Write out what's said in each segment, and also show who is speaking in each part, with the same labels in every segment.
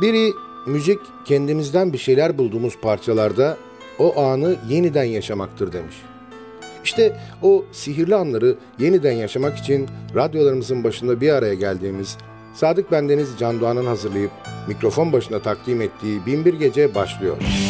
Speaker 1: Biri müzik kendimizden bir şeyler bulduğumuz parçalarda o anı yeniden yaşamaktır demiş. İşte o sihirli anları yeniden yaşamak için radyolarımızın başında bir araya geldiğimiz Sadık Bendeniz Can Doğan'ın hazırlayıp mikrofon başına takdim ettiği Binbir Gece başlıyor.
Speaker 2: sun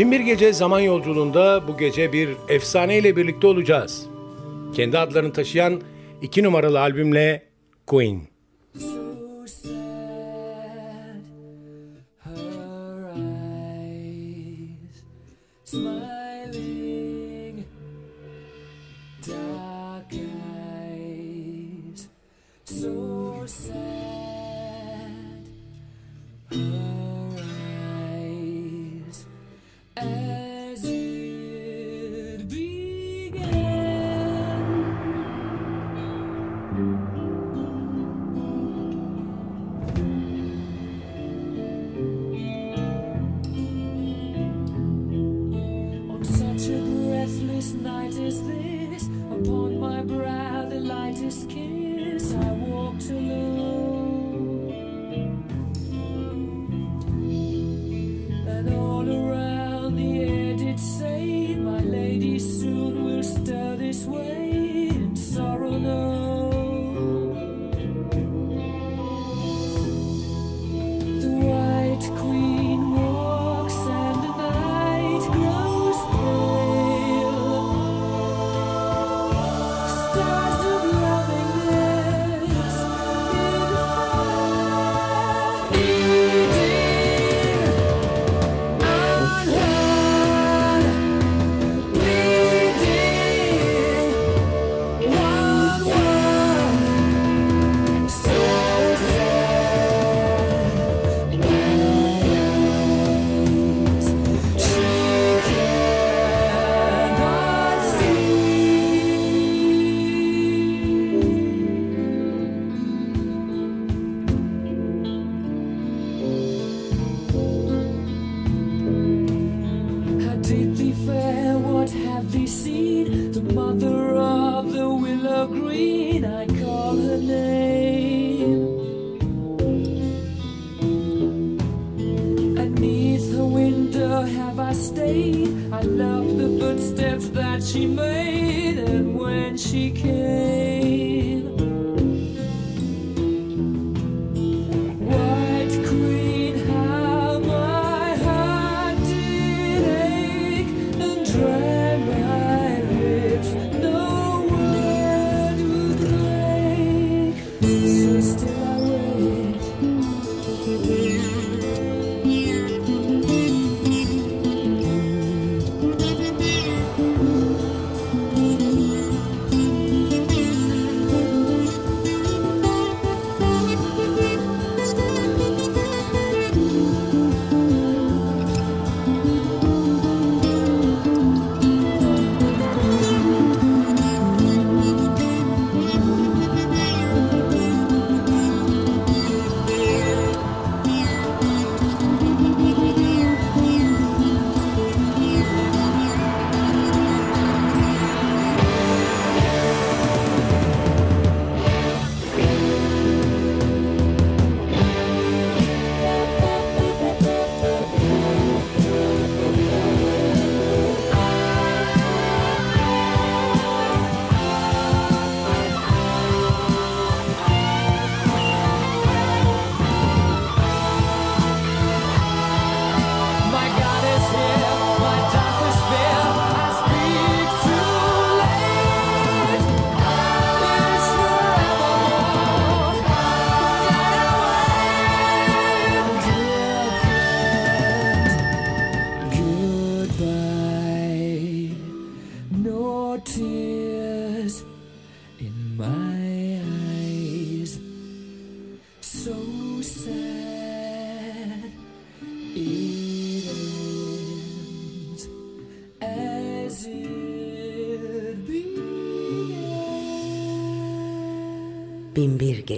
Speaker 2: Binbir Gece zaman yolculuğunda bu gece bir efsaneyle birlikte olacağız. Kendi adlarını taşıyan iki numaralı albümle Queen.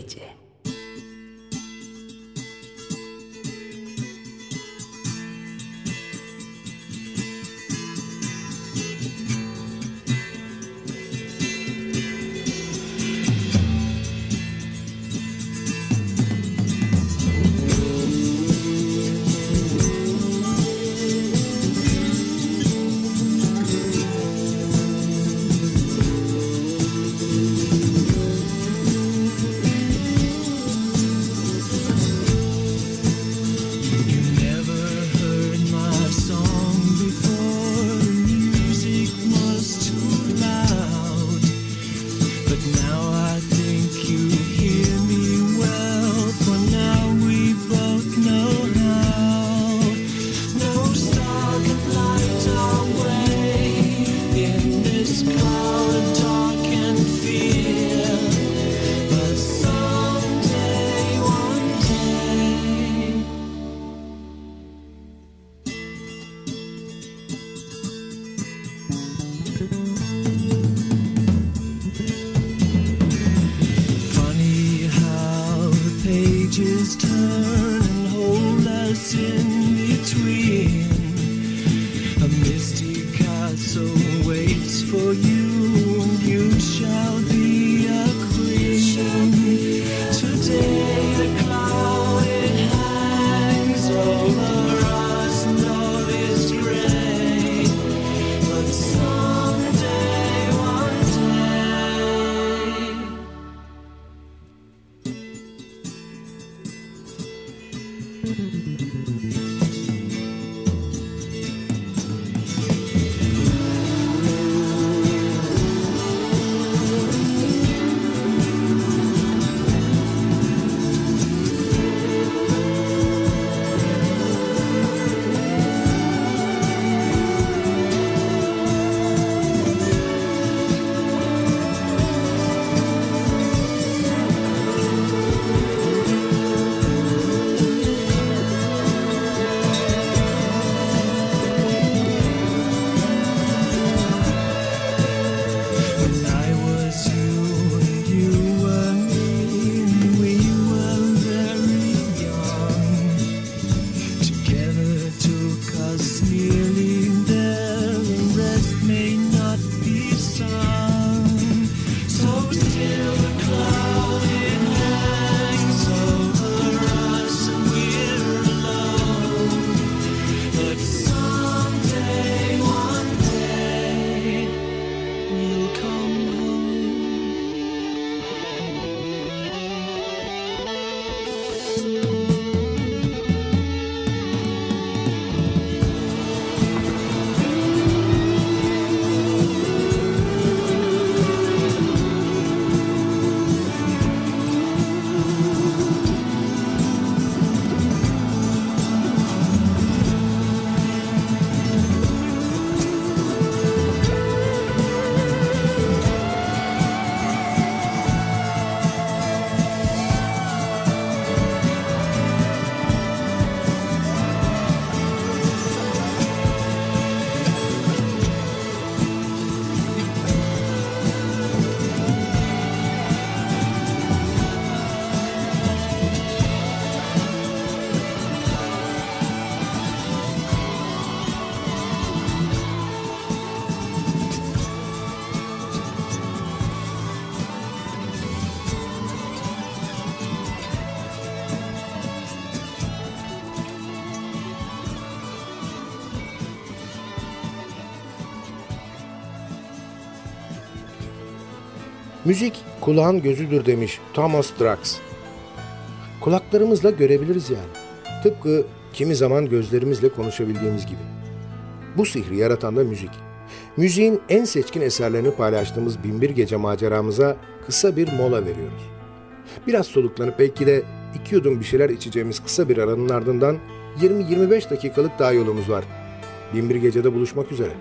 Speaker 3: পেয়েছে
Speaker 1: Müzik kulağın gözüdür demiş Thomas Drax. Kulaklarımızla görebiliriz yani. Tıpkı kimi zaman gözlerimizle konuşabildiğimiz gibi. Bu sihri yaratan da müzik. Müziğin en seçkin eserlerini paylaştığımız Binbir Gece maceramıza kısa bir mola veriyoruz. Biraz soluklanıp belki de iki yudum bir şeyler içeceğimiz kısa bir aranın ardından 20-25 dakikalık daha yolumuz var. Binbir Gece'de buluşmak üzere.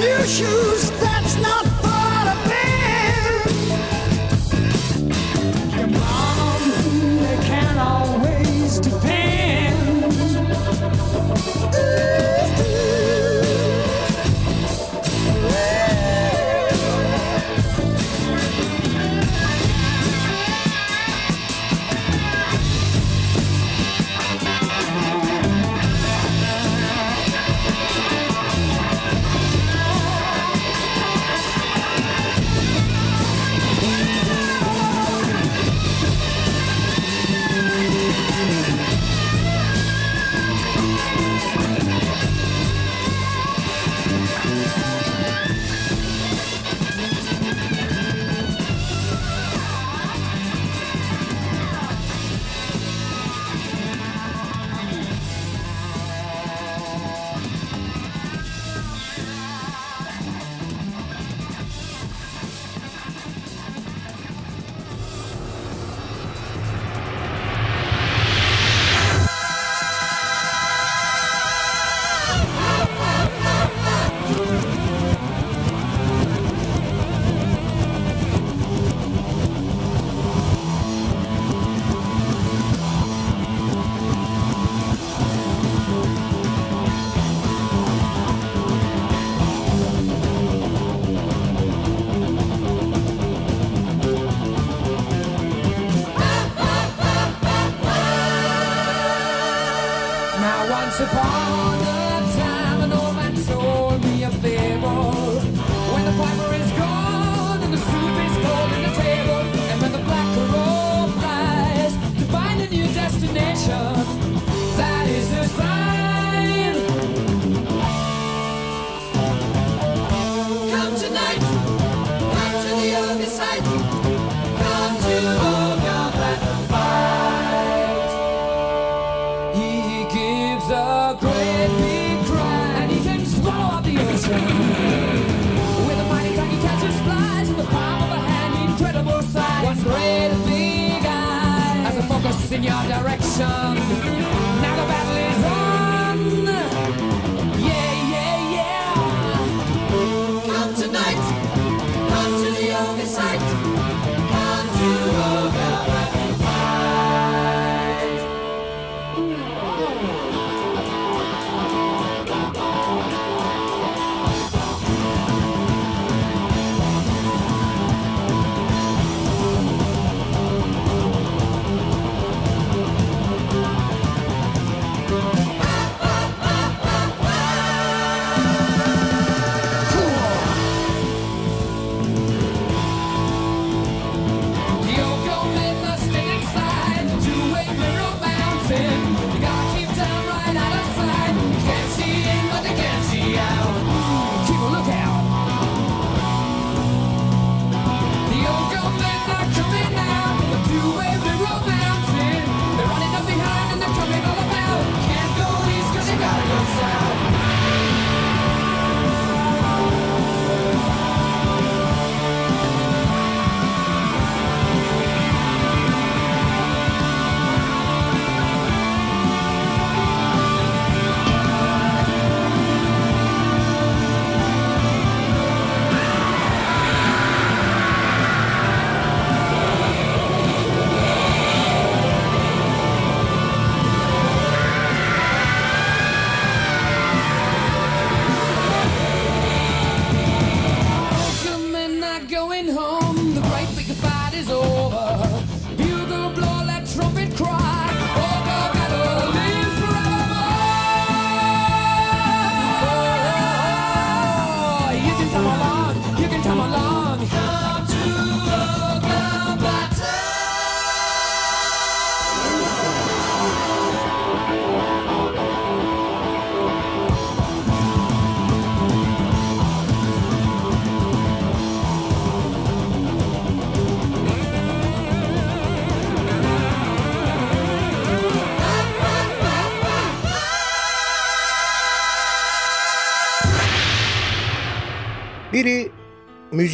Speaker 2: New shoes,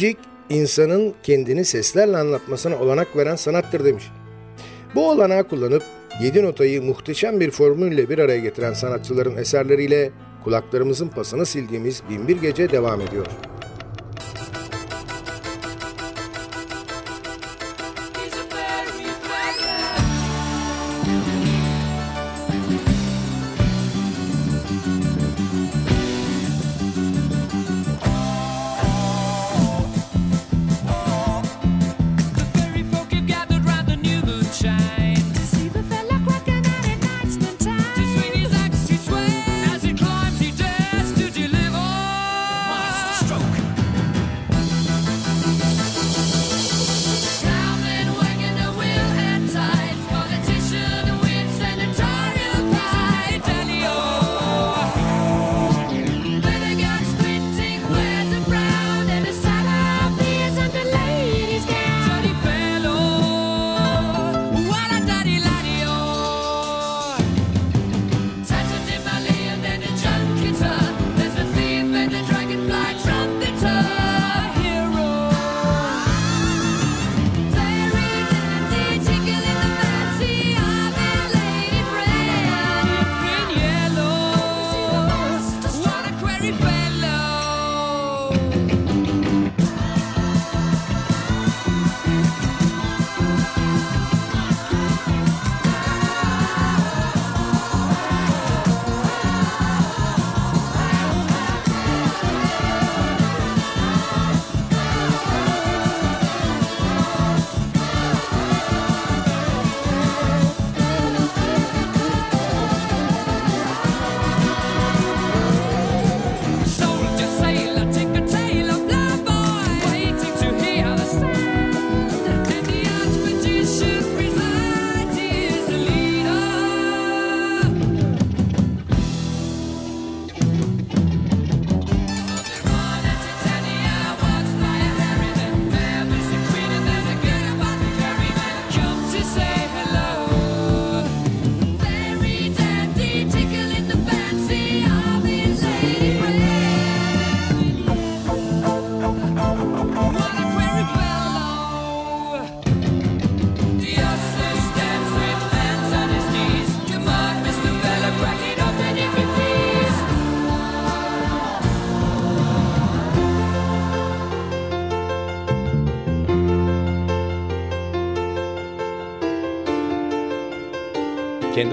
Speaker 1: müzik insanın kendini seslerle anlatmasına olanak veren sanattır demiş. Bu olanağı kullanıp yedi notayı muhteşem bir formülle bir araya getiren sanatçıların eserleriyle kulaklarımızın pasını sildiğimiz Binbir Gece devam ediyor.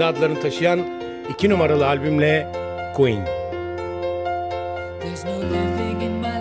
Speaker 4: kendi adlarını taşıyan 2 numaralı albümle Queen.
Speaker 2: There's no living in my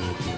Speaker 2: Thank you.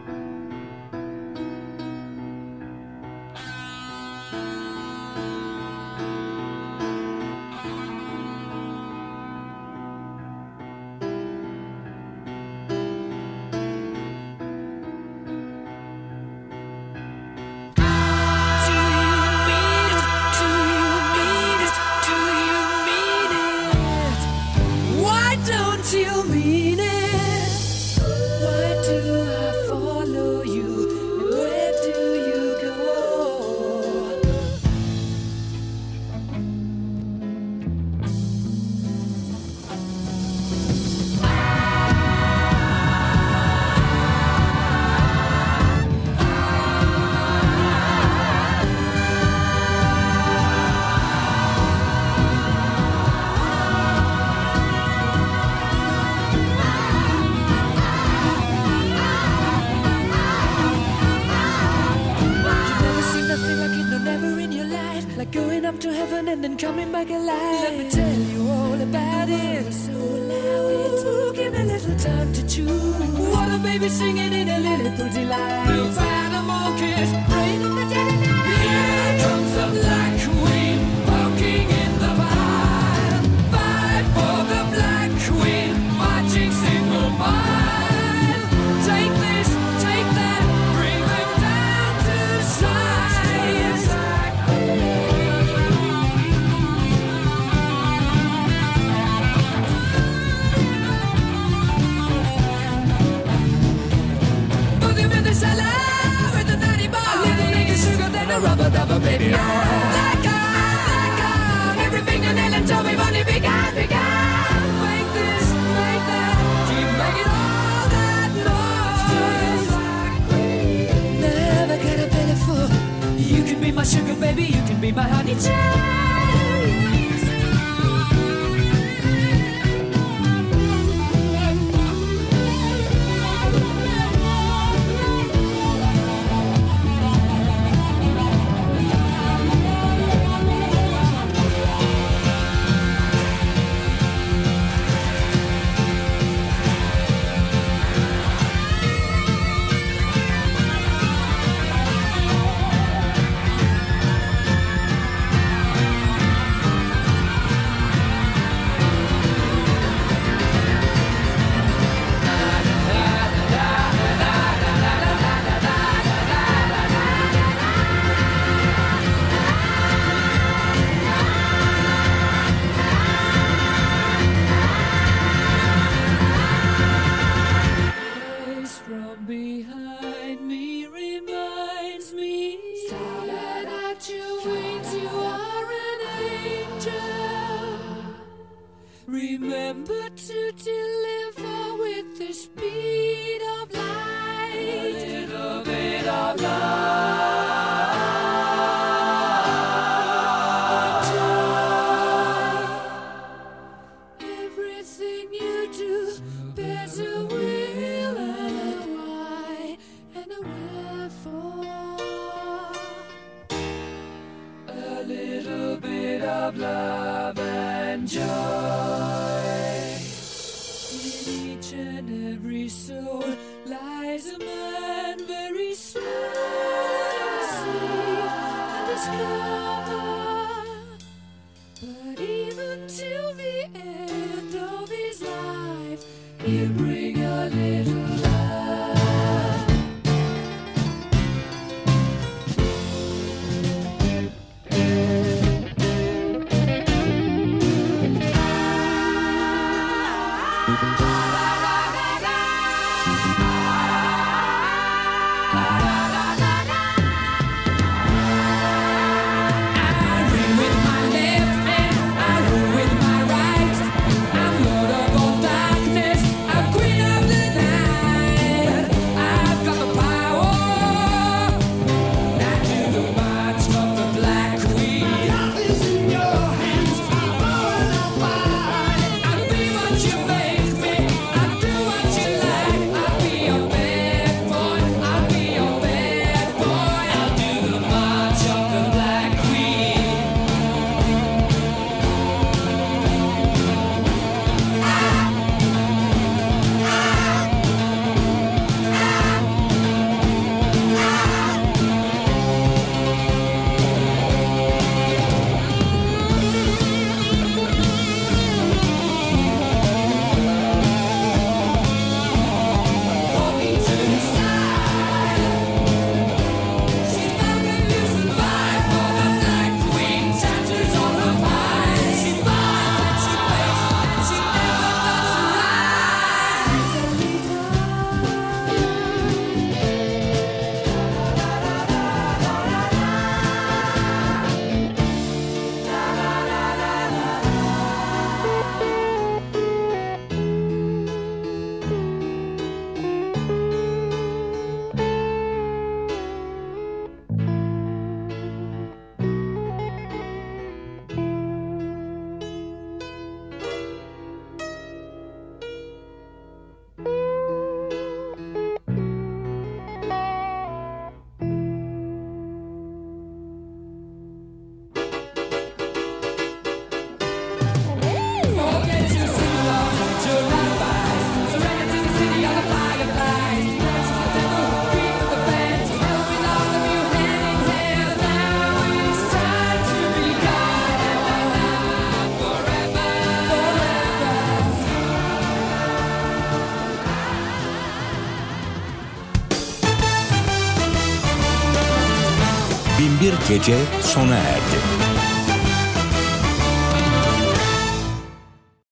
Speaker 5: Gece sona erdi.